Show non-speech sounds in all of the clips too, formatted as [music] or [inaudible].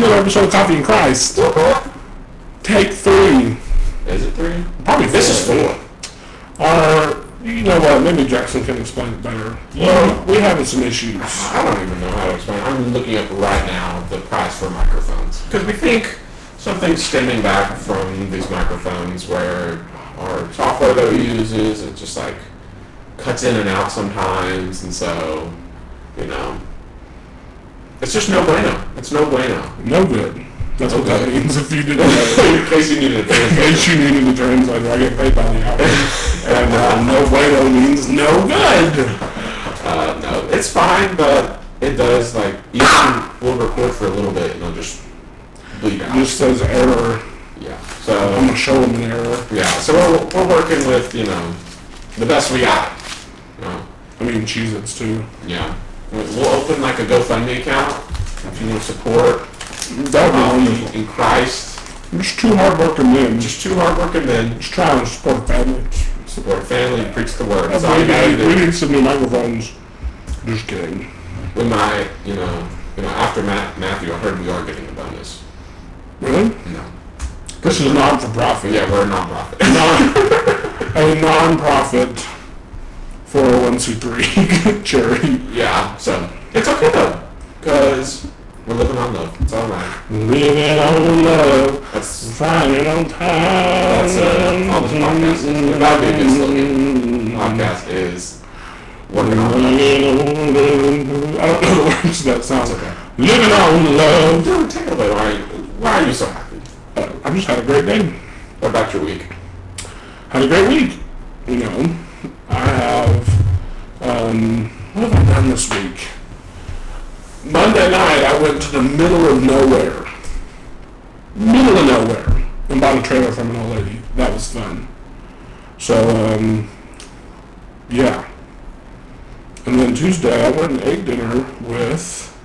another episode of Coffee and Christ. Take three. Is it three? Probably This is four. Or, you know what, maybe Jaxon can explain it better. Well- we're having some issues. I don't even know how to explain. I'm looking up right now the price for microphones because we think something's stemming back from these microphones where our software that we use is it just like cuts in and out sometimes, and so you know it's just no bueno. It's no bueno. No good. That's what that means if you didn't [laughs] know. In case you needed a In translator. case you needed a translator, I get paid by the hour. [laughs] And uh, no bueno means no good. Uh, no, it's fine, but it does like you we'll record for a little bit and it'll just bleed out. Just says error. Yeah. So I'm gonna show them an error. yeah. So we're, we're working with you know the best we got. You know, I mean, Cheez-Its too. yeah. We'll open like a GoFundMe account if you want to support That um, one. in Christ. Just two hardworking men. Just, two hardworking men just trying to support family. support family, and preach the word. That's all We gotta need, do. we need some new microphones. Just kidding. We might, you know, you know, after Ma- Matthew, I heard we are getting a bonus. Really? No. This is a non for profit. Yeah, we're a nonprofit. Non, [laughs] a non-profit 401c3 charity. [laughs] Yeah, so it's okay though, because we're living on love. It's all right. Living on love, That's finding on time. That's, uh, all this podcast is. That'd be a good slogan. podcast is working on love. I don't know the words to that song. It's okay. Living on love. Dude, take it away. Why are you, why are you so happy? Uh, I just had a great day. What about your week? Had a great week. You know, I have, um, what have I done this week? Monday night, I went to the middle of nowhere. Middle of nowhere. And bought a trailer from an old lady. That was fun. So, um, yeah. And then Tuesday, I went and ate dinner with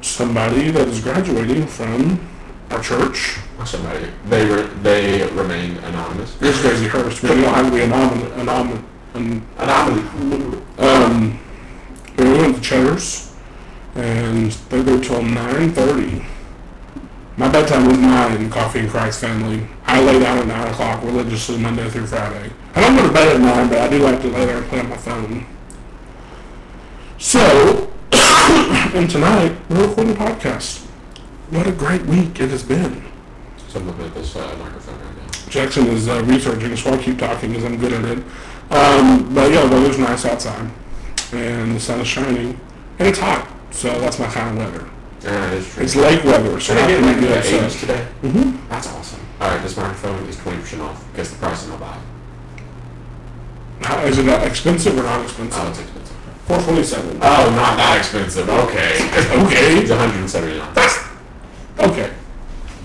somebody that is graduating from our church. Somebody. They re- they remain anonymous. This crazy Hurst. We don't have to be anonymous. anonymous an, Anonymous. um, we went to Cheddar's, and they go till 9.30. My bedtime was 9, Coffee and Christ family. I lay down at 9 o'clock religiously Monday through Friday. I don't go to bed at 9, but I do like to lay there and play on my phone. So, [coughs] and tonight, we're recording a podcast. What a great week it has been. So I'm looking at this uh, microphone right now. Jaxon is uh, researching, so I'll keep talking because I'm good at it. Um, but yeah, the weather's nice outside, and the sun is shining, and it's hot, so that's my kind of weather. Yeah, it is true. It's lake weather, so I get like be the upset. age today? Mm-hmm. That's awesome. All right, this microphone is 20% off. Guess the price and I'll buy. How, is it uh, expensive or not expensive? Oh, it's expensive. Four twenty-seven. Oh, not that expensive. Okay. Okay. It's 179. That's okay.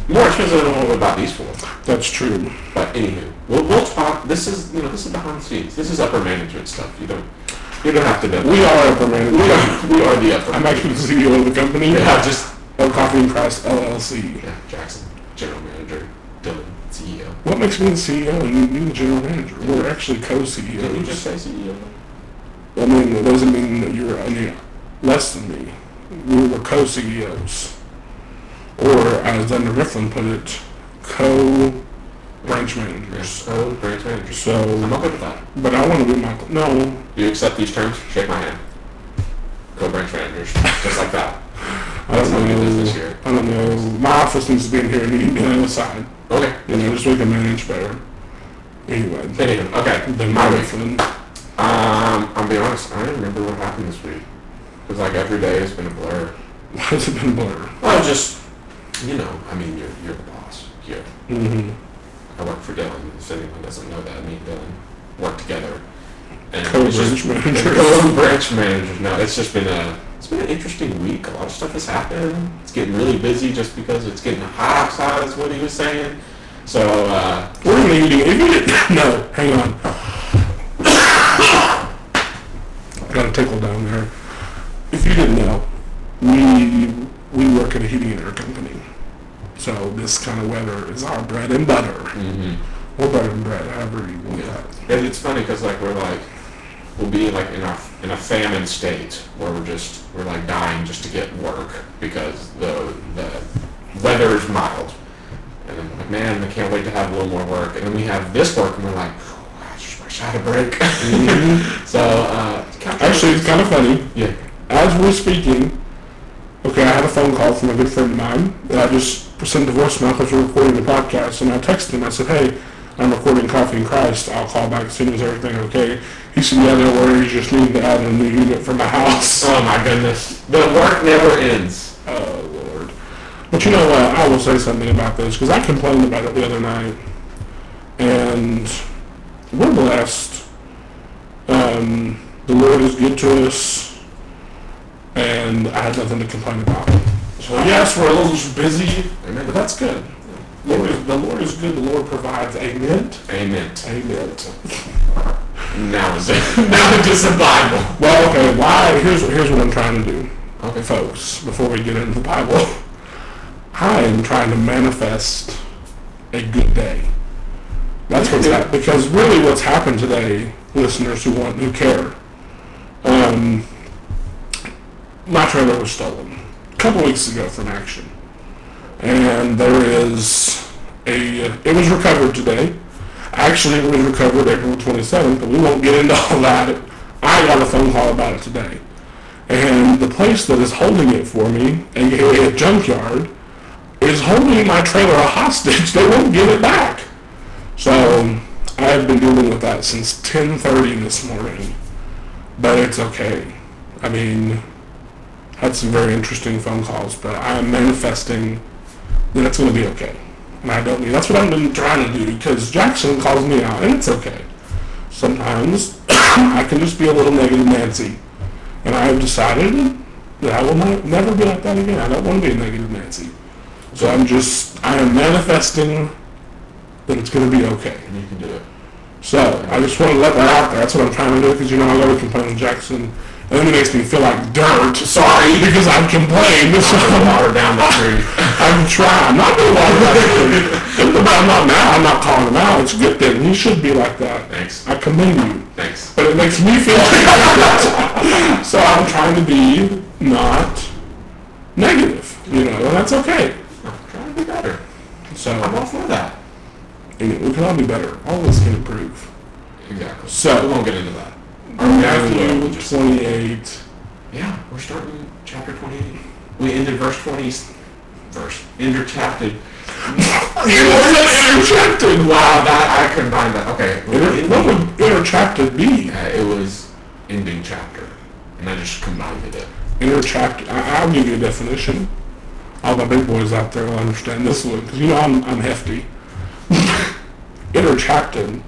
More expensive than what we bought these for. That's true. But anywho, we'll, we'll talk. This is you know this is behind the scenes. This is upper management stuff. You don't you don't have to know. We are upper we are we are the upper. I'm actually the CEO of the company. yeah, just of Coffee and Christ LLC. yeah. Jaxon, general manager. Dylan, CEO. What makes me the CEO and you, you the general manager? We're actually co-CEOs. Did you just say CEO? I mean, it doesn't mean that you're any less than me. We were co-CEOs. Or, as Dunder Mifflin put it, co-branch managers. Oh, branch manager. I'm So, okay with that. but I want to be my, no, Do you accept these terms? Shake my hand. Co-branch managers, just like that. I don't how we do business know, here. I don't know, my office needs to be in here and you need to be on the side. Okay. You know, just so we can manage better. Anyway, Anyway, okay. then My. Mifflin. Um, I'll be honest. I don't remember what happened this week. Cause like every day has been a blur. Why [laughs] has it been blurred? Well, just you know, I mean, you're you're the boss here. Mm-hmm. I work for Dylan. If anyone doesn't know that, me and Dylan work together. And Co-branch manager. [laughs] Co-branch managers. No, it's just been a it's been an interesting week. A lot of stuff has happened. It's getting really busy just because it's getting hot outside. Is what he was saying. So uh, We're meeting. If you didn't, [laughs] no, hang on. [coughs] Got a tickle down there. If you didn't know, we we work at a heating and air company. So this kind of weather is our bread and butter. mhm. Or butter and bread, however you want Yeah. that. And it's funny because like we're like, we'll be like in a in a famine state where we're just we're like dying just to get work because the the weather is mild. And then we're like, man, I can't wait to have a little more work. And then we have this work, and we're like, I just wish I had a break. [laughs] so uh, Actually, it's kind of funny. yeah. As we're speaking, okay, I had a phone call from a good friend of mine that I just sent a voicemail because we're recording the podcast, and I texted him. I said, "Hey, I'm recording Coffee and Christ. I'll call back as soon as everything okay." He said, "Yeah, no worries. Just need to add a new unit for my house." [laughs] Oh my goodness, the work never ends. Oh Lord! But you know what? I will say something about this because I complained about it the other night, and we're blessed. Um, the Lord is good to us, and I had nothing to complain about. So yes, we're a little busy, Amen. but that's good. Lord is, the Lord is good. The Lord provides. Amen. Amen. Amen. Now is it? [laughs] now it is the Bible. Well, okay. Why? Here's here's what I'm trying to do. Okay, folks, before we get into the Bible, I am trying to manifest a good day. That's what's happened. Because really what's happened today, listeners who want, who care, um, my trailer was stolen a couple weeks ago from Action. And there is a, it was recovered today. Actually, it was recovered April 27th, but we won't get into all that. I got a phone call about it today. And the place that is holding it for me, aka a junkyard, is holding my trailer a [laughs] hostage. They won't give it back. So I have been dealing with that since 10:30 this morning, but it's okay. I mean, had some very interesting phone calls, but I'm manifesting that it's going to be okay, and I don't need. That's what I've been trying to do because Jaxon calls me out, and it's okay. Sometimes [coughs] I can just be a little negative Nancy, and I have decided that I will not, never be like that again. I don't want to be a negative Nancy. So I'm just, I am manifesting that it's going to be okay. And you can do it. So I just want to let that out there. That's what I'm trying to do because you know I love to complain with Jaxon, and then it makes me feel like dirt. Sorry because I've complained. So Water down the truth. [laughs] I'm trying. I'm not to water that tree. I'm not now. I'm not calling him out. It's a good thing. He should be like that. Thanks. I commend you. Thanks. But it makes me feel like that. So I'm trying to be not negative, you know, and that's okay. I'm trying to be better. So I'm all for that. know, we can all be better. All of us can improve. Exactly. So- we won't get into that. Or we will, Matthew 28. Yeah, we're starting chapter 28. We ended verse 20. Verse. Interchapted. You were interchapted. Wow, that I combined that. Okay. Inter- what would interchapted be? Uh, it was ending chapter, and I just combined it. Interchapted. I- I'll give you a definition. All the big boys out there will understand this one because you know I'm, I'm hefty. [laughs] interchapted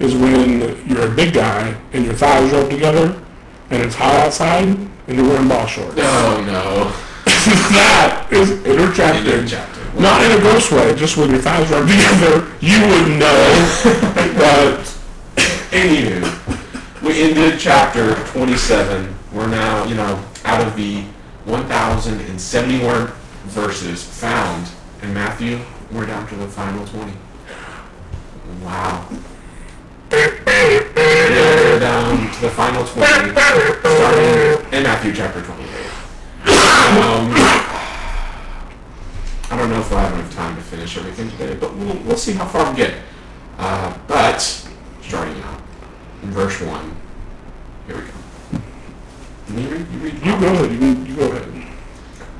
is when you're a big guy and your thighs rub together and it's hot outside and you're wearing ball shorts. Oh no. [laughs] that is interchapted. Interchapted. Not in a gross way, just when your thighs rub together, you wouldn't know. but Anywho, we ended chapter 27. We're now, you know, out of the 1,071 verses found in Matthew, we're down to the final 20. Wow. We're down to the final 20, starting in Matthew chapter 28. Um, I don't know if we'll have enough time to finish everything today, but we'll, we'll see how far we get. Uh, but, starting out, in verse 1, here we go. You read? You read? you go ahead. You, you go ahead.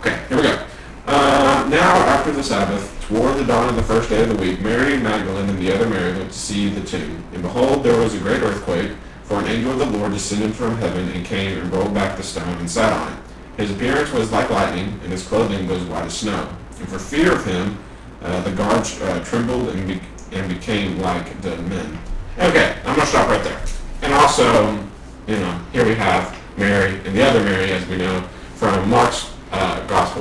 Okay, here we go. Uh, now, after the Sabbath, toward the dawn of the first day of the week, Mary Magdalene and the other Mary went to see the tomb. And behold, there was a great earthquake, for an angel of the Lord descended from heaven and came and rolled back the stone and sat on it. His appearance was like lightning, and his clothing was white as snow. And for fear of him, uh, the guards uh, trembled and, be- and became like dead men. Okay, I'm going to stop right there. And also, you know, here we have Mary and the other Mary, as we know, from Mark's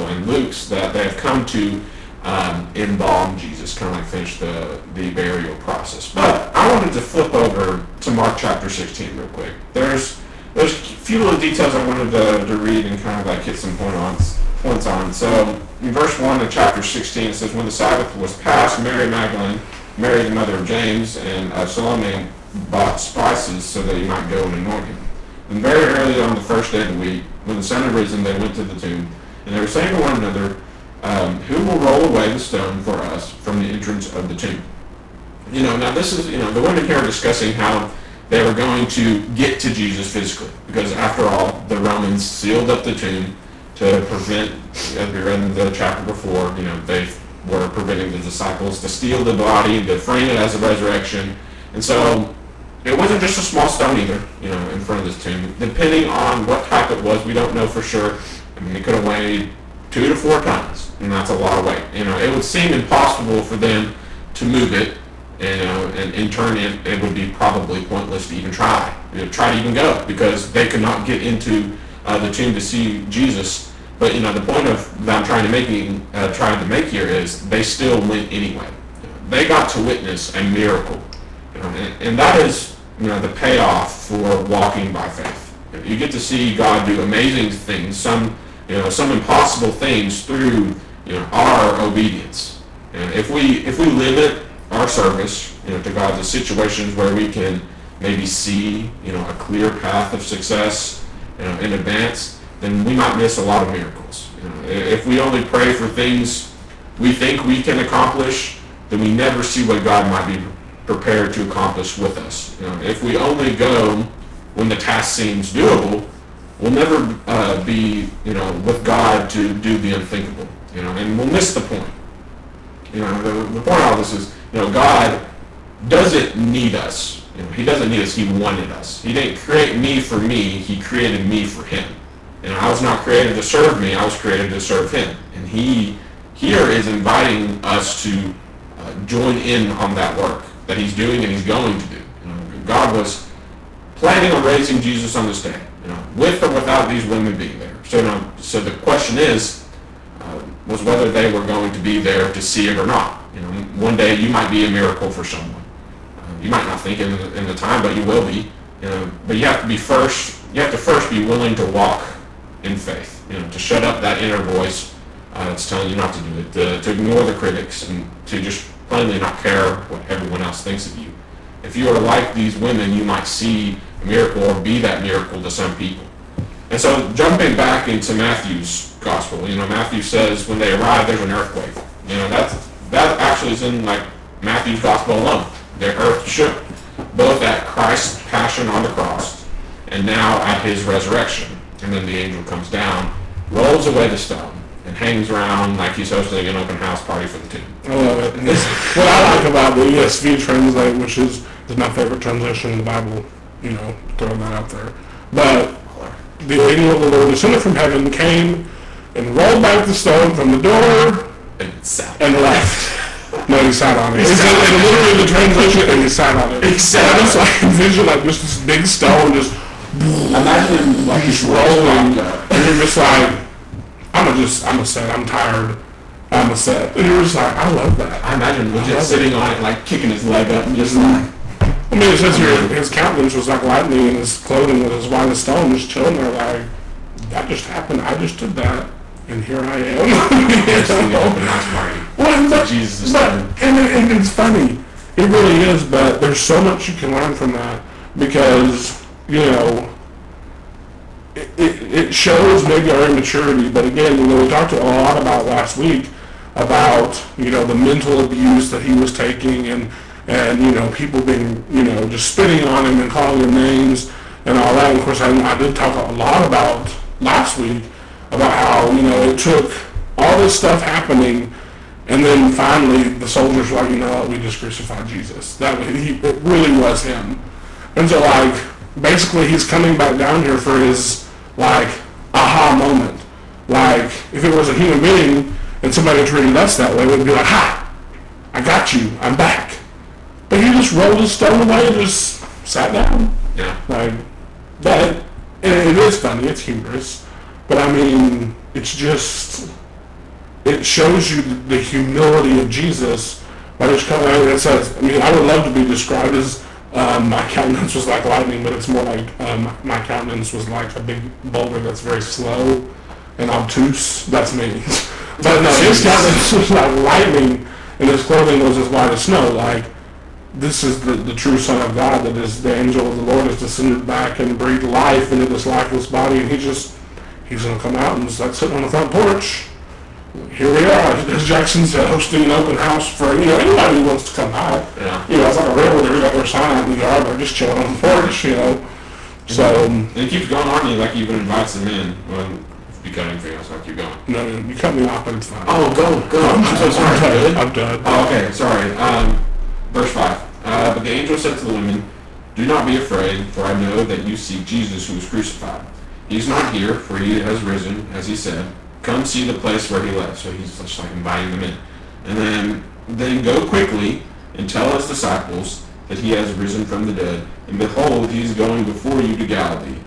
and Luke's, that they have come to um, embalm Jesus, kind of like finish the, the burial process. But I wanted to flip over to Mark chapter 16 real quick. There's there's a few little details I wanted to, to read and kind of like hit some point on, points on. So in verse 1 of chapter 16 it says, When the Sabbath was passed, Mary Magdalene, Mary the mother of James, and uh, Salome bought spices so that he might go and anoint him. And very early on the first day of the week, when the sun had risen, they went to the tomb, and they were saying to one another, um, "Who will roll away the stone for us from the entrance of the tomb?" You know, now this is, you know, the women here are discussing how they were going to get to Jesus physically, because after all, the Romans sealed up the tomb to prevent, as we read in the chapter before, you know, they were preventing the disciples to steal the body, to frame it as a resurrection, and so it wasn't just a small stone either, you know, in front of this tomb. Depending on what type it was, we don't know for sure. Mean, it could have weighed two to four tons, and that's a lot of weight. You know, it would seem impossible for them to move it you know, and in turn it, it would be probably pointless to even try, you know, try to even go because they could not get into uh, the tomb to see Jesus. But you know, the point of that I'm trying to make uh, trying to make here is they still went anyway. They got to witness a miracle, you know, and, and that is you know the payoff for walking by faith. You get to see God do amazing things, some you know some impossible things through you know our obedience. And if we if we limit our service, you know, to God, the situations where we can maybe see, you know, a clear path of success, you know, in advance, then we might miss a lot of miracles. You know, if we only pray for things we think we can accomplish, then we never see what God might be prepared to accomplish with us. You know, if we only go when the task seems doable, we'll never be, you know, with God to do the unthinkable. You know, and we'll miss the point. You know, the, the point of all this is you know, God doesn't need us. You know, he doesn't need us. He wanted us. He didn't create me for me. He created me for him. And I was not created to serve me. I was created to serve him. And he here is inviting us to uh, join in on that work that he's doing and he's going to do. You know, God was planning on raising Jesus on this day, with or without these women being there. So, know, so the question is, uh, was whether they were going to be there to see it or not. You know, one day you might be a miracle for someone. Uh, you might not think in the, in the time, but you will be. You know, but you have to be first. You have to first be willing to walk in faith. You know, to shut up that inner voice uh, that's telling you not to do it, to, to ignore the critics, and to just plainly not care what everyone else thinks of you. If you are like these women, you might see miracle or be that miracle to some people. And so, jumping back into Matthew's gospel, you know, Matthew says when they arrive, there's an earthquake. You know, that's that actually is in like Matthew's gospel alone. The earth shook, both at Christ's passion on the cross and now at his resurrection. And then the angel comes down, rolls away the stone, and hangs around like he's hosting an open house party for the tomb. I love it. [laughs] what I like about the ESV translate, which is, is my favorite translation in the Bible, you know, throwing that out there. But the angel of the Lord descended from heaven, came, and rolled back the stone from the door and sat. And left. No, he sat on it. He it's sat in literally the translation, and he sat on it. He sat I just like envision like just this big stone just. Imagine like he's rolling, and you're just like, I'm a just, I'm a set. I'm tired. I'm a set. And you're just like, I love that. I imagine legit sitting on it, like kicking his leg up, and just mm-hmm. like. I mean, it says here his countenance was like lightning, and his clothing was as white as stone, just chilling there, like that just happened. I just did that and here I am. [laughs] well, but, Jesus but, and, and it's funny. It really is, but there's so much you can learn from that because, you know, it, it, it shows maybe our immaturity. But again, you know, we talked a lot about last week about, you know, the mental abuse that he was taking and, and you know, people being, you know, just spitting on him and calling him names and all that. Of course, I, I did talk a lot about last week about how, you know, it took all this stuff happening and then finally the soldiers were like, you know we just crucified Jesus. That he, it really was him. And so like, basically he's coming back down here for his like aha moment. Like if it was a human being and somebody treated us that way, we'd be like, ha, I got you, I'm back. But he just rolled his stone away and just sat down. Yeah. Like, but and it is funny, it's humorous. But I mean, it's just, it shows you the humility of Jesus by just coming out and it says, I mean, I would love to be described as um, my countenance was like lightning, but it's more like um, my countenance was like a big boulder that's very slow and obtuse. That's me. [laughs] but no, his countenance was like lightning, and his clothing was as white as snow. Like this is the, the true Son of God, that is the angel of the Lord has descended back and breathed life into this lifeless body, and he just, he's going to come out and just like sitting on the front porch. Here we are, as Jaxon said, hosting an open house for, you know, anybody who wants to come by. Yeah. You know, it's like a realtor, they got their sign out in the yard, they're just chilling on the porch, you know. So, um, And it keeps going on. He like you even invites them in. If you got anything else, I'll keep going. no, no, you cut me off, but it's fine. Oh, go, go. I'm so sorry. I'm done. I'm done. Oh, okay, sorry. Um, verse 5. Uh, but the angel said to the women, Do not be afraid, for I know that you seek Jesus who was crucified. He is not here, for he has risen, as he said. Come see the place where he lay. So he's just like inviting them in. And then, then go quickly and tell his disciples that he has risen from the dead. And behold, he is going before you to Galilee.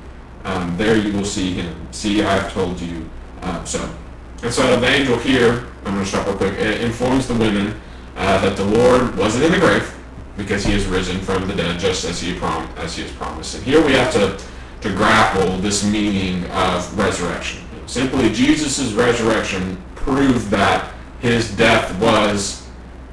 Um, there you will see him. See, I have told you. Uh, so, and so the angel here, I'm going to stop real quick, informs the women uh, that the Lord wasn't in the grave because he is risen from the dead just as he, prom- as he has promised. And here we have to, to grapple this meaning of resurrection. Simply, Jesus' resurrection proved that his death was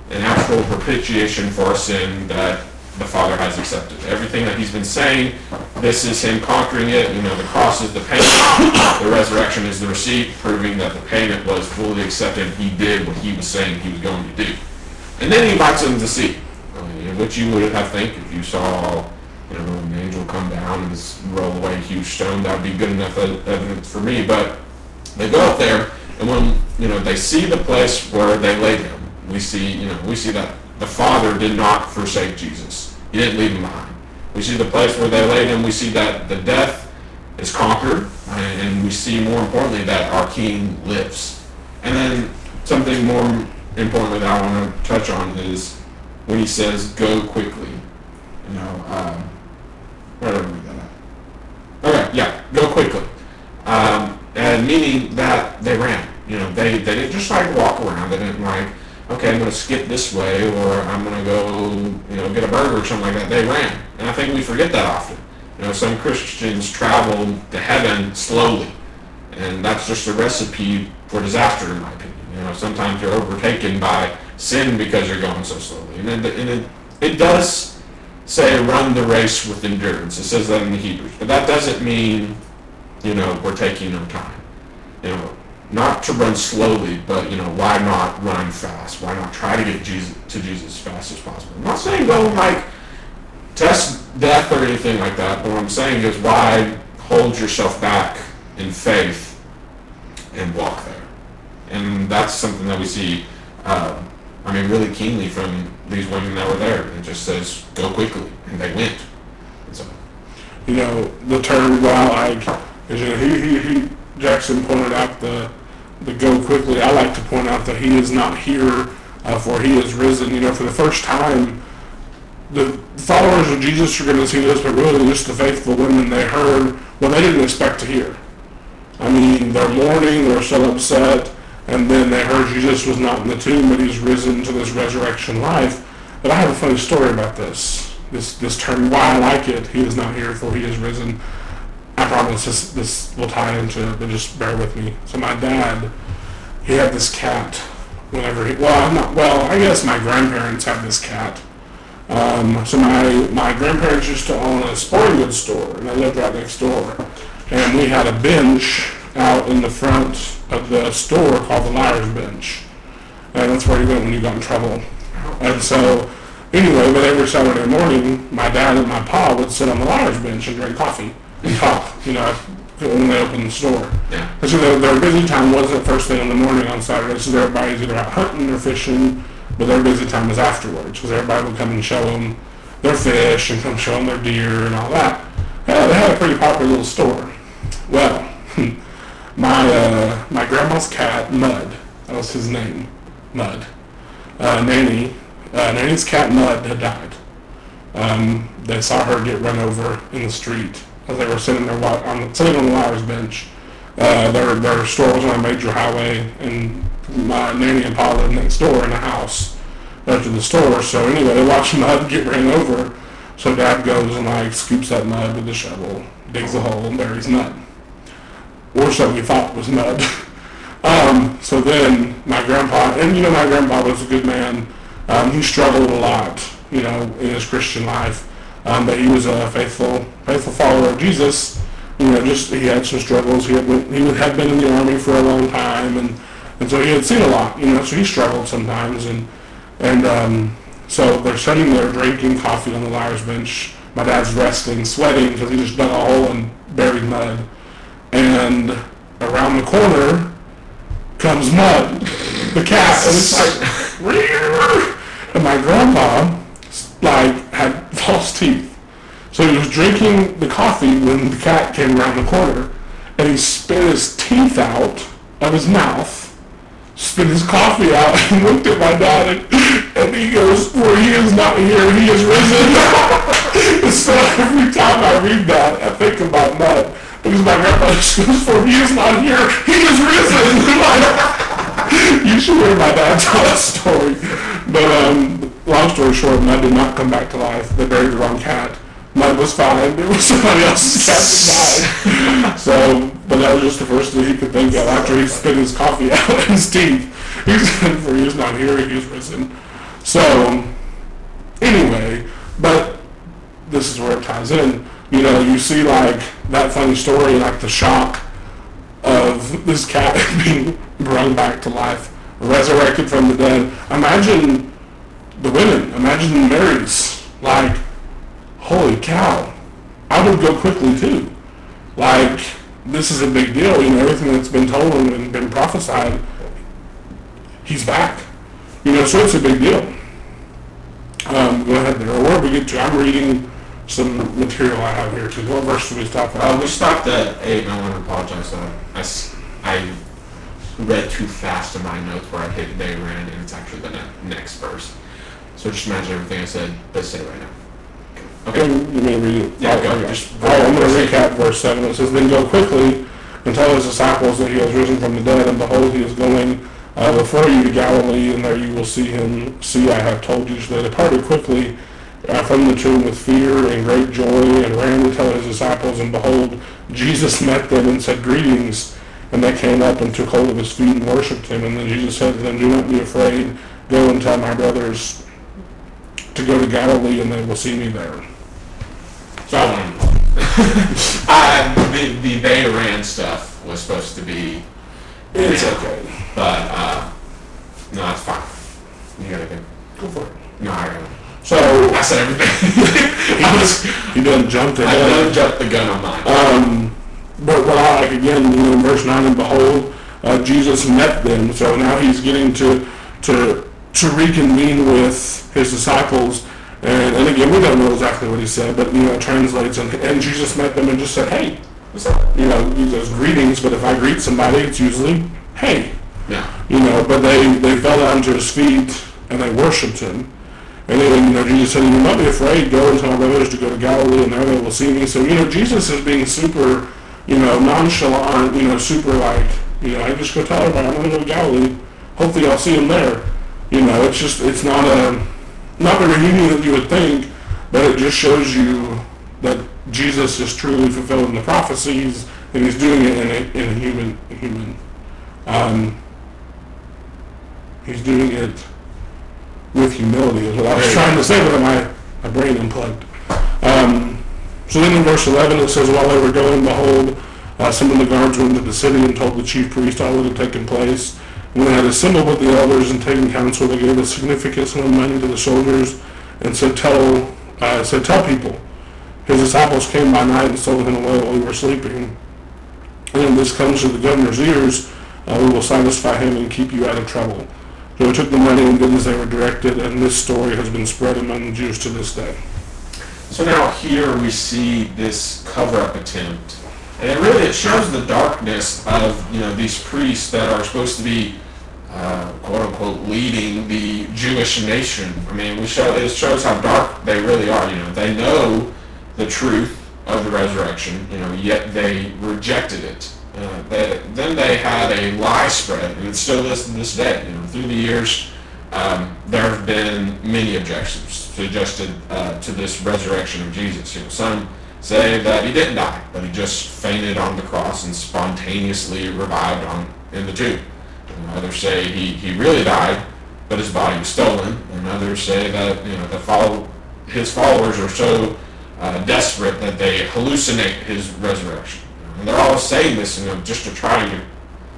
an actual propitiation for sin that the Father has accepted. Everything that he's been saying, this is him conquering it. You know, the cross is the payment, the resurrection is the receipt, proving that the payment was fully accepted. He did what he was saying he was going to do. And then he invites them to see, what you would have think if you saw, you know, an angel come down and just roll away a huge stone. That would be good enough evidence for me. But they go up there, and when you know they see the place where they laid him, we see, you know, we see that the Father did not forsake Jesus. He didn't leave him behind. We see the place where they laid him. We see that the death is conquered, and we see more importantly that our King lives. And then something more importantly that I want to touch on is when he says, "Go quickly." You know, um, where did I read that at? Okay, yeah, go quickly. Um, and meaning that they ran. You know, they, they didn't just like walk around. They didn't like, okay, I'm going to skip this way or I'm going to go, you know, get a burger or something like that. They ran. And I think we forget that often. You know, some Christians travel to heaven slowly. And that's just a recipe for disaster, in my opinion. You know, sometimes you're overtaken by sin because you're going so slowly. And it, and it, it does say run the race with endurance. It says that in the Hebrews. But that doesn't mean, you know, we're taking our time. You know, not to run slowly, but, you know, why not run fast? Why not try to get Jesus, to Jesus as fast as possible? I'm not saying go like test death or anything like that, but what I'm saying is why hold yourself back in faith and walk there. And that's something that we see, um, I mean, really keenly from these women that were there. It just says, go quickly, and they went. And so, you know, the term "wow," like, is, you know, he, he, he, Jaxon pointed out the, the go quickly. I like to point out that he is not here, uh, for he is risen. You know, for the first time, the followers of Jesus are going to see this, but really just the faithful women, they heard what they didn't expect to hear. I mean, they're mourning, they're so upset, and then they heard Jesus was not in the tomb, but he's risen to this resurrection life. But I have a funny story about this. This this term, why I like it, he is not here, for he is risen. I promise this this will tie into it, but just bear with me. So my dad, he had this cat. Whenever he, well, not well. I guess my grandparents had this cat. Um, so my my grandparents used to own a sporting goods store, and I lived right next door. And we had a bench out in the front of the store called the Liar's Bench, and that's where you went when you got in trouble. And so, anyway, but every Saturday morning, my dad and my pa would sit on the Liar's Bench and drink coffee and talk. You know, when they opened the store. yeah. So their, their busy time wasn't first thing in the morning on Saturday, so everybody's either out hunting or fishing, but their busy time was afterwards, because everybody would come and show them their fish and come show them their deer and all that. Yeah, they had a pretty popular little store. Well, my uh, my grandma's cat, Mud, that was his name, Mud. Uh, Nanny, uh, Nanny's cat Mud had died. Um, they saw her get run over in the street as they were sitting there on the, sitting on the liar's bench. Uh, their their store was on a major highway, and my nanny and pa lived next door in a house next to the store. So anyway, they watched [laughs] Mud get ran over. So Dad goes and like scoops up mud with a shovel, digs a hole, and buries Mud. Or so we thought was Mud. [laughs] um, so then my grandpa, and you know my grandpa was a good man. Um, he struggled a lot you know, in his Christian life. Um, but he was a faithful, faithful follower of Jesus. You know, just he had some struggles. He had been, he had been in the army for a long time, and and so he had seen a lot. You know, so he struggled sometimes, and and um, so they're sitting there drinking coffee on the liar's bench. My dad's resting, sweating because he just dug a hole and buried mud. And around the corner comes Mud, the cat, and it's [laughs] like, and my grandpa like had [laughs] false teeth. So he was drinking the coffee when the cat came around the corner, and he spit his teeth out of his mouth, spit his coffee out, [laughs] and looked at my dad, and, and he goes, "For he is not here; he is risen." so every time I read that, I think about Mud because my grandpa "For he is not here; he is risen." [laughs] you should hear my dad tell that story. But um, long story short, Mud did not come back to life. They buried the wrong cat. Mud was fine. It was somebody else's cat that died. [laughs] So, but that was just the first thing he could think of after he spit his coffee [laughs] out his teeth. He said, for he's not here, he's risen. So, anyway, but this is where it ties in. You know, you see like that funny story, like the shock of this cat [laughs] being brought back to life, resurrected from the dead. Imagine the women. Imagine the Marys. Like, holy cow. I would go quickly too. Like, this is a big deal. You know, everything that's been told and been prophesied, he's back. You know, so it's a big deal. Um, go ahead there. Where we get to? I'm reading some material I have here too. What verse did we stop at? Uh, we stopped at 8, and I want to apologize. Uh, I, I read too fast in my notes where I hit they ran, and it's actually the ne- next verse. So just imagine everything I said, but say it right now. Okay. And You may read it. Yeah, oh, go. okay. Just- I'm going to recap verse 7. It says, Then go quickly and tell his disciples that he has risen from the dead, and behold, he is going uh, before you to Galilee, and there you will see him. See, I have told you. So they departed quickly uh, from the tomb with fear and great joy, and ran to tell his disciples, and behold, Jesus met them and said, Greetings. And they came up and took hold of his feet and worshipped him. And then Jesus said to them, Do not be afraid. Go and tell my brothers to go to Galilee, and they will see me there. So I want to. uh, the, the they ran stuff was supposed to be, It's okay. but uh, no, it's fine. You gotta go. Go for it. No, I gotta. So I said everything. [laughs] I was. he done jumped I ahead. done jumped the gun on mine. Um, but what I like again, you know, verse nine, and behold, uh, Jesus met them. So now he's getting to to to reconvene with his disciples. And, and again, we don't know exactly what he said, but you know, it translates. And, and Jesus met them and just said, "Hey, what's up?" You know, he goes greetings. But if I greet somebody, it's usually, "Hey." yeah. you know, but they, they fell down to his feet and they worshipped him. And then, you know, Jesus said, you not be afraid, go and tell brothers to go to Galilee and there they will see me. So, you know, Jesus is being super, you know, nonchalant, you know, super like, you know, I just go tell everybody I'm going to go to Galilee. Hopefully I'll see him there. You know, it's just, it's not a, not the reunion that you would think, but it just shows you that Jesus is truly fulfilling the prophecies and he's doing it in a, in a human, human, um, he's doing it with humility is what I was trying to say, but my, my brain unplugged. Um, so then in verse 11 it says, While they were going, behold, uh, some of the guards went into the city and told the chief priest all that had taken place. When they had assembled with the elders and taken counsel, they gave a significant sum of money to the soldiers and said, Tell, uh, said, Tell people. His disciples came by night and stole him away while we were sleeping. And when this comes to the governor's ears, uh, we will satisfy him and keep you out of trouble. So he took the money and did as they were directed, and this story has been spread among Jews to this day. So now here we see this cover-up attempt, and it really it shows the darkness of you know these priests that are supposed to be uh, quote unquote leading the Jewish nation. I mean, we show it shows how dark they really are. You know, they know the truth of the resurrection, you know, yet they rejected it. Uh, then they had a lie spread, and it still is to this day. You know, through the years, um, there have been many objections suggested uh, to this resurrection of Jesus. You know, some say that he didn't die, but he just fainted on the cross and spontaneously revived on in the tomb. Know, others say he, he really died, but his body was stolen. And others say that you know the follow, his followers are so uh, desperate that they hallucinate his resurrection. And they're all saying this, you know, just to try to,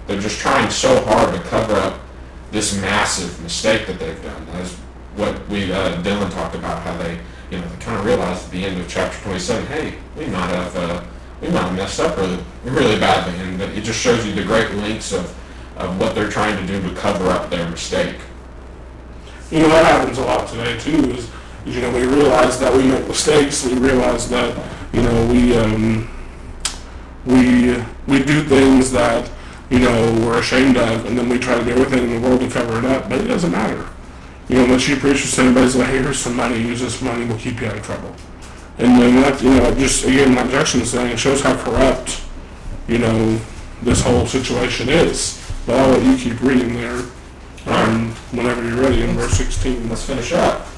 they're just trying so hard to cover up this massive mistake that they've done. That's what we uh, Dylan talked about, how they, you know, they kind of realized at the end of chapter 27, hey, we might have, uh, we might have messed up really, really badly, and it just shows you the great lengths of, of what they're trying to do to cover up their mistake. You know, that happens a lot today too. Is you know we realize that we make mistakes. We realize that you know we um, we we do things that you know we're ashamed of, and then we try to do everything in the world to cover it up. But it doesn't matter. You know, unless you preach to anybody's like, hey, here's some money. Use this money. We'll keep you out of trouble. And then that you know just again like Jaxon was saying, it shows how corrupt you know this whole situation is. But I'll let you keep reading there. Um, whenever you're ready in verse 16. Let's finish up.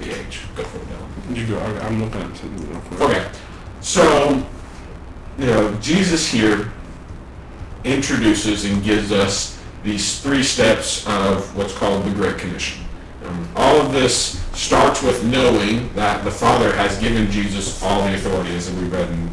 the age. Go for it, Dylan. You go. I- I'm looking at something real quick. Okay, so you know Jesus here introduces and gives us these three steps of what's called the Great Commission. Um, all of this starts with knowing that the Father has given Jesus all the authority, as we read in,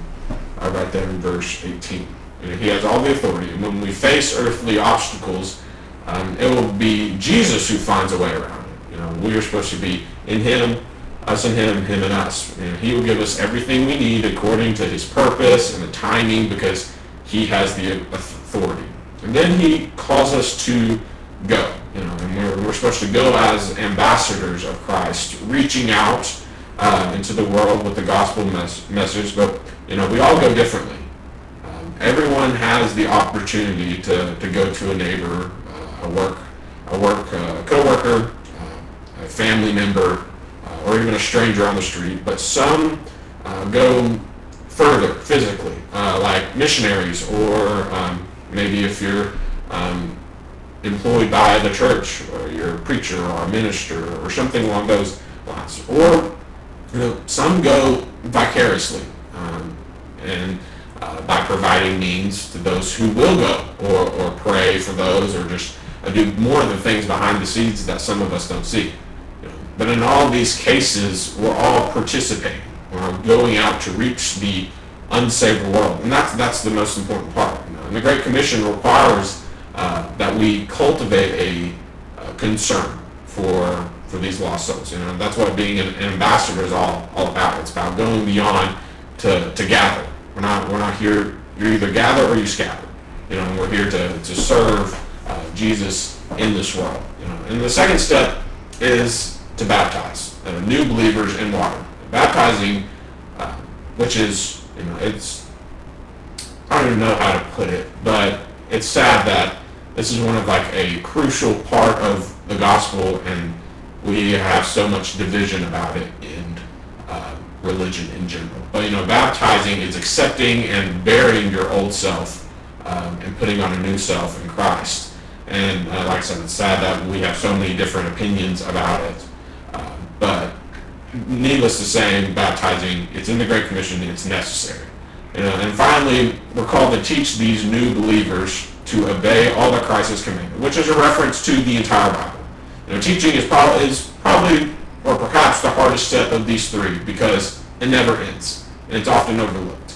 uh, right there in verse 18. You know, he has all the authority, and when we face earthly obstacles, um, it will be Jesus who finds a way around it. Know, we are supposed to be in Him, us in Him, Him in us. Know, he will give us everything we need according to His purpose and the timing, because He has the authority. And then He calls us to go. You know, and we're, we're supposed to go as ambassadors of Christ, reaching out uh, into the world with the gospel mes- message. But you know, we all go differently. Um, everyone has the opportunity to, to go to a neighbor, uh, a work a work uh, coworker, family member, uh, or even a stranger on the street. But some uh, go further physically, uh, like missionaries, or um, maybe if you're um, employed by the church, or you're a preacher or a minister, or something along those lines. Or you know, some go vicariously, um, and uh, by providing means to those who will go, or, or pray for those, or just uh, do more of the things behind the scenes that some of us don't see. But in all these cases, we're all participating. We're going out to reach the unsaved world, and that's that's the most important part. You know? And the Great Commission requires uh, that we cultivate a, a concern for for these lost souls. You know, that's what being an, an ambassador is all, all about. It's about going beyond to, to gather. We're not we're not here. You're either gather or you scatter. You know, we're here to, to serve uh, Jesus in this world. You know, and the second step is to baptize uh, new believers in water. Baptizing, uh, which is you know, it's I don't even know how to put it, but it's sad that this is one of like a crucial part of the gospel and we have so much division about it in uh, religion in general. But you know, baptizing is accepting and burying your old self um, and putting on a new self in Christ. And uh, like I said, it's sad that we have so many different opinions about it. But needless to say, baptizing, it's in the Great Commission, it's necessary. You know, and finally, we're called to teach these new believers to obey all that Christ has commanded, which is a reference to the entire Bible. You know, teaching is, prob- is probably, or perhaps, the hardest step of these three because it never ends, and it's often overlooked.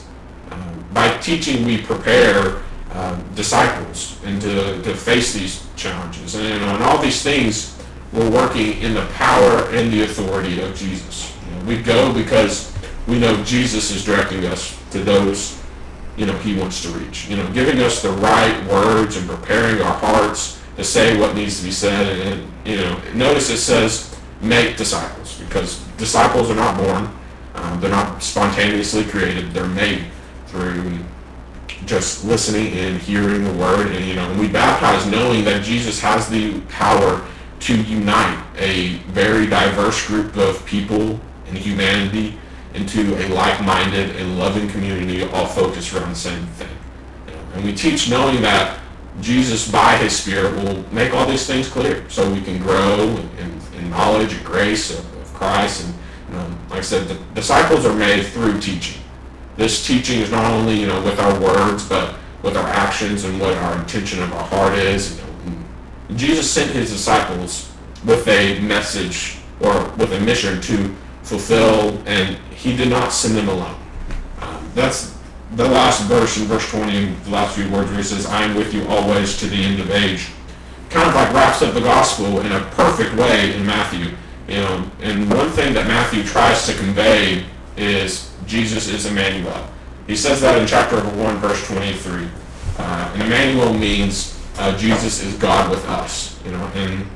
Um, by teaching, we prepare uh, disciples and to, to face these challenges. And, you know, and all these things, we're working in the power and the authority of Jesus. You know, we go because we know Jesus is directing us to those you know he wants to reach. You know, giving us the right words and preparing our hearts to say what needs to be said. And, and you know, notice it says make disciples because disciples are not born. Um, they're not spontaneously created. They're made through just listening and hearing the word. And you know, we baptize knowing that Jesus has the power to unite a very diverse group of people and humanity into a like-minded and loving community all focused around the same thing. And we teach knowing that Jesus, by his Spirit, will make all these things clear so we can grow in, in knowledge and grace of, of Christ. And you know, like I said, the disciples are made through teaching. This teaching is not only you know with our words, but with our actions and what our intention of our heart is. You know, Jesus sent his disciples with a message or with a mission to fulfill, and he did not send them alone. Um, that's the last verse in verse 20, and the last few words where he says, I am with you always to the end of age. Kind of like wraps up the gospel in a perfect way in Matthew. You know, and one thing that Matthew tries to convey is Jesus is Emmanuel. He says that in chapter 1, verse 23. Uh, and Emmanuel means uh, Jesus is God with us. You know, and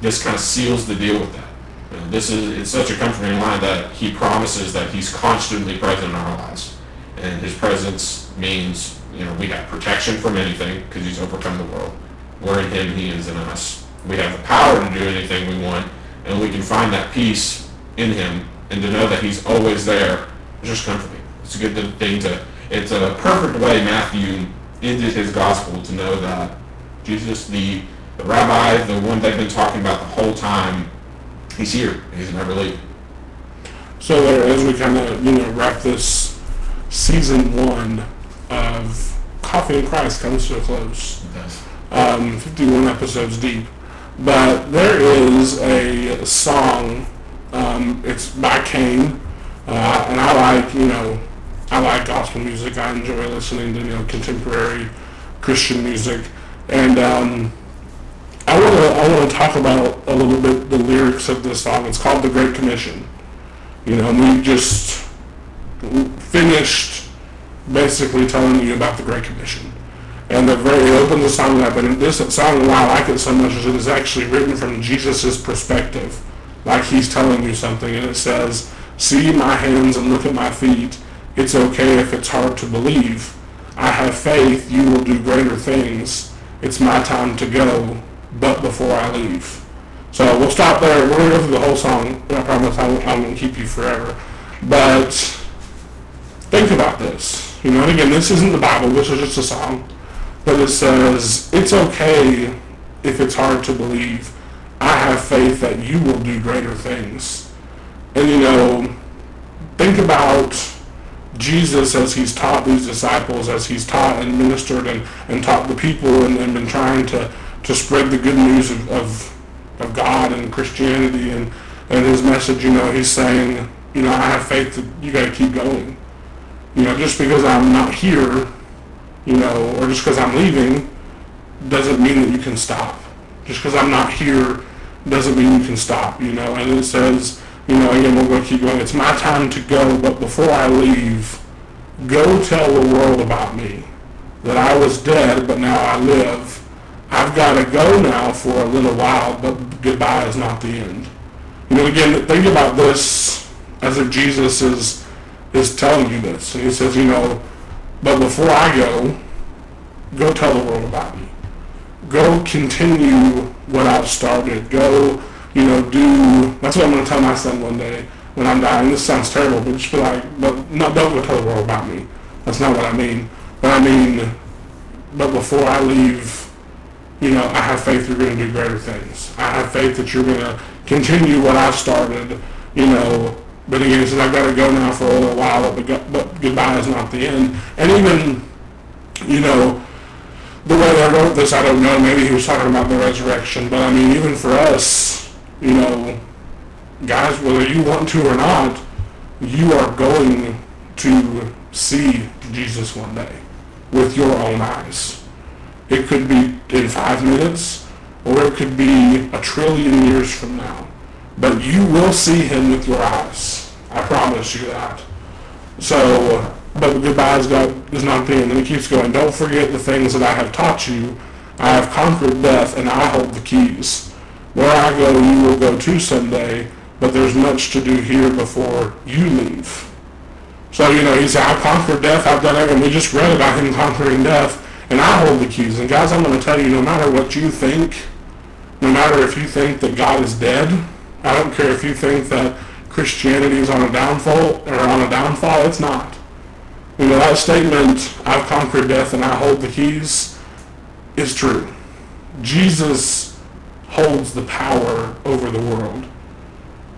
this kind of seals the deal with that. You know, this is it's such a comforting line that he promises that he's constantly present in our lives and his presence means you know we have protection from anything because he's overcome the world. We're in him, he is in us. We have the power to do anything we want, and we can find that peace in him, and to know that he's always there is just comforting. It's a good thing to. It's a perfect way Matthew ended his gospel to know that Jesus, the the rabbi, the one they've been talking about the whole time, he's here. He's never leaving. So as we kind of you know wrap this season one of Coffee and Christ comes to a close. Yes. Um, 51 episodes deep. But there is a song, um, it's by Cain, uh, and I like, you know, I like gospel music. I enjoy listening to, you know, contemporary Christian music. And um, I want to I want to talk about a little bit the lyrics of this song. It's called The Great Commission. You know, we just finished basically telling you about the Great Commission. And the very open the song up, and this song, why I like it so much is it is actually written from Jesus' perspective, like he's telling you something, and it says, "See my hands and look at my feet. It's okay if it's hard to believe. I have faith. You will do greater things. It's my time to go, but before I leave." So we'll stop there. We're gonna go through the whole song. I promise I won't, I won't keep you forever, but Think about this. You know, and again, this isn't the Bible, this is just a song. But it says, it's okay if it's hard to believe. I have faith that you will do greater things. And you know, think about Jesus as he's taught these disciples, as he's taught and ministered and, and taught the people and, and been trying to, to spread the good news of, of, of God and Christianity and, and his message, you know, he's saying, you know, I have faith that you got to keep going. You know, just because I'm not here, you know, or just because I'm leaving, doesn't mean that you can stop. Just because I'm not here doesn't mean you can stop, you know. And it says, you know, again, we'll go keep going. It's my time to go, but before I leave, go tell the world about me. That I was dead, but now I live. I've got to go now for a little while, but goodbye is not the end. You know, again, think about this as if Jesus is is telling you this. And he says, you know, but before I go, go tell the world about me. Go continue what I've started. Go, you know, do. That's what I'm going to tell my son one day when I'm dying. This sounds terrible, but just be like, but no, don't go tell the world about me. That's not what I mean. But I mean, but before I leave, you know, I have faith you're going to do greater things. I have faith that you're going to continue what I've started. You know, but again, says, I've got to go now for a little while, but, but goodbye is not the end. And even, you know, the way they wrote this, I don't know, maybe he was talking about the resurrection, but I mean, even for us, you know, guys, whether you want to or not, you are going to see Jesus one day with your own eyes. It could be in five minutes, or it could be a trillion years from now. But you will see him with your eyes. I promise you that. So, but the goodbye is, God, is not the end. And he keeps going, don't forget the things that I have taught you. I have conquered death, and I hold the keys. Where I go, you will go too someday, but there's much to do here before you leave. So, you know, he said, I've conquered death, I've done everything. We just read about him conquering death, and I hold the keys. And guys, I'm going to tell you, no matter what you think, no matter if you think that God is dead, I don't care if you think that Christianity is on a downfall or on a downfall. It's not. You know, that statement, I've conquered death and I hold the keys, is true. Jesus holds the power over the world.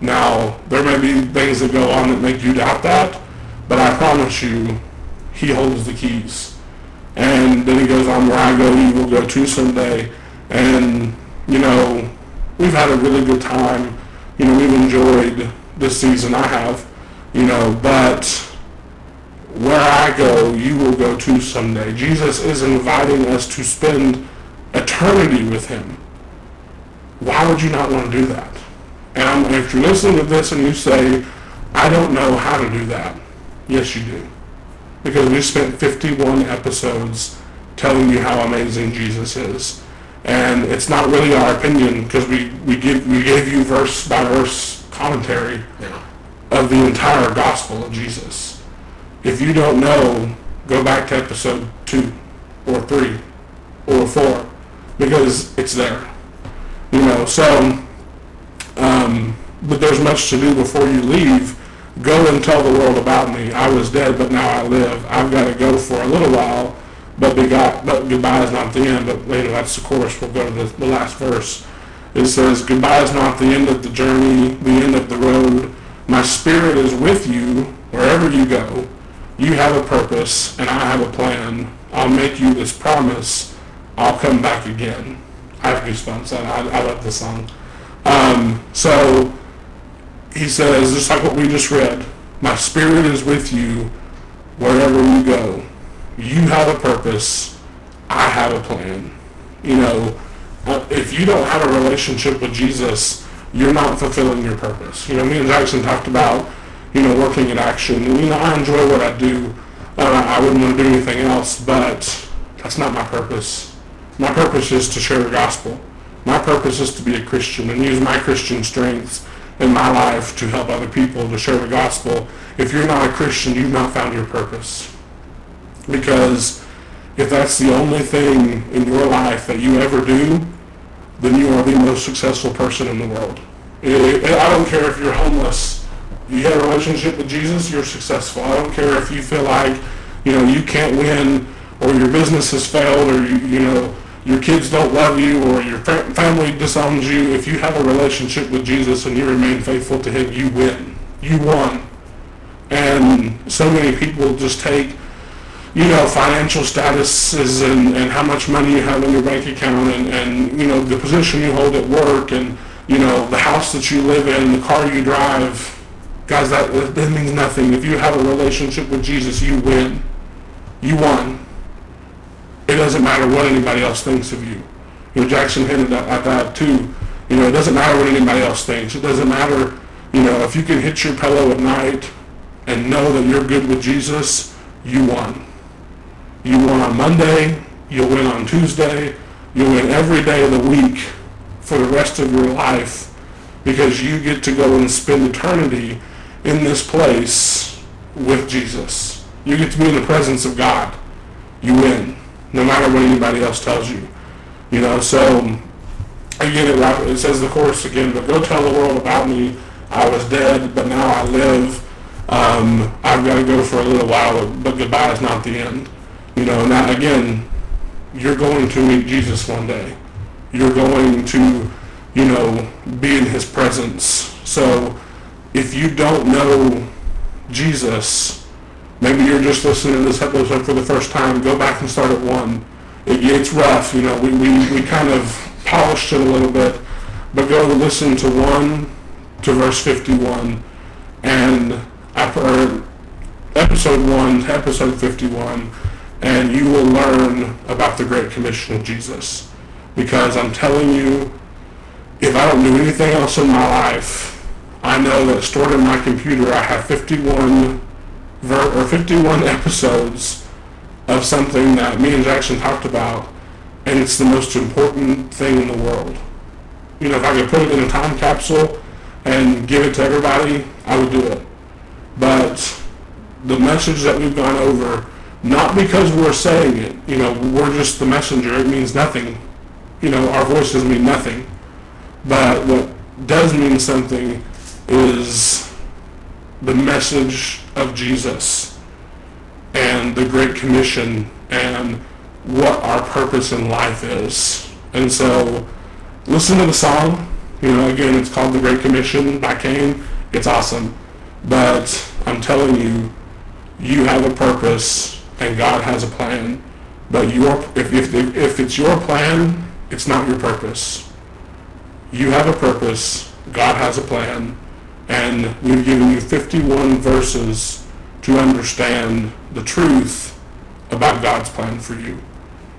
Now, there may be things that go on that make you doubt that, but I promise you, he holds the keys. And then he goes on, where I go, you will go too someday. And, you know, we've had a really good time. You know, we've enjoyed this season. I have, you know, but where I go, you will go too someday. Jesus is inviting us to spend eternity with him. Why would you not want to do that? And if you're listening to this and you say, I don't know how to do that, yes, you do. Because we spent 51 episodes telling you how amazing Jesus is. And it's not really our opinion because we, we, give, we gave you verse by verse commentary Yeah. of the entire gospel of Jesus. If you don't know, go back to episode two or three or four because it's there. You know, so, um, but there's much to do before you leave. Go and tell the world about me. I was dead, but now I live. I've got to go for a little while, but, begot, but goodbye is not the end. But later, that's the chorus. We'll go to the, the last verse. It says, Goodbye is not the end of the journey, the end of the road. My spirit is with you wherever you go. You have a purpose, and I have a plan. I'll make you this promise. I'll come back again. I have goosebumps. I, I, I love the song. Um, so he says, just like what we just read, my spirit is with you wherever you go. You have a purpose. I have a plan. You know, uh, if you don't have a relationship with Jesus, you're not fulfilling your purpose. You know, me and Jaxon talked about, you know, working in action. You know, I enjoy what I do. Uh, I wouldn't want to do anything else, but that's not my purpose. My purpose is to share the gospel. My purpose is to be a Christian and use my Christian strengths in my life to help other people to share the gospel. If you're not a Christian, you've not found your purpose. Because if that's the only thing in your life that you ever do, then you are the most successful person in the world. I don't care if you're homeless. You have a relationship with Jesus, you're successful. I don't care if you feel like, you know, you can't win or your business has failed or, you, you know, your kids don't love you or your family disowns you. If you have a relationship with Jesus and you remain faithful to him, you win. You won. And so many people just take you know, financial statuses and, and how much money you have in your bank account and, and, you know, the position you hold at work and, you know, the house that you live in, the car you drive. Guys, that, that means nothing. If you have a relationship with Jesus, you win. You won. It doesn't matter what anybody else thinks of you. You know, Jaxon hinted at, at that too. You know, it doesn't matter what anybody else thinks. It doesn't matter, you know, if you can hit your pillow at night and know that you're good with Jesus, you won. You win on Monday, you'll win on Tuesday, you'll win every day of the week for the rest of your life because you get to go and spend eternity in this place with Jesus. You get to be in the presence of God. You win, no matter what anybody else tells you. You know, so again, it, it says the chorus again, but go tell the world about me. I was dead, but now I live. Um, I've got to go for a little while, but goodbye is not the end. You know, now again, you're going to meet Jesus one day. You're going to, you know, be in his presence. So if you don't know Jesus, maybe you're just listening to this episode for the first time, go back and start at one. It, it's rough, you know, we, we, we kind of polished it a little bit, but go listen to 1 to verse 51 and or episode 1 to episode 51 and you will learn about the Great Commission of Jesus. Because I'm telling you, if I don't do anything else in my life, I know that stored in my computer I have 51 or 51 episodes of something that me and Jaxon talked about, and it's the most important thing in the world. You know, if I could put it in a time capsule and give it to everybody, I would do it. But the message that we've gone over not because we're saying it, you know, we're just the messenger. It means nothing. You know, our voices mean nothing. But what does mean something is the message of Jesus and the Great Commission and what our purpose in life is. And so listen to the song. You know, again, it's called The Great Commission by Cain. It's awesome. But I'm telling you, you have a purpose and God has a plan. But your, if, if, if it's your plan, it's not your purpose. You have a purpose. God has a plan. And we've given you 51 verses to understand the truth about God's plan for you.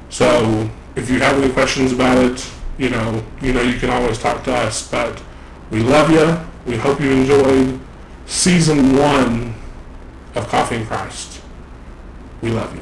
So if you have any questions about it, you know, you know, you can always talk to us. But we love you. We hope you enjoyed season one of Coffee Christ. We love you.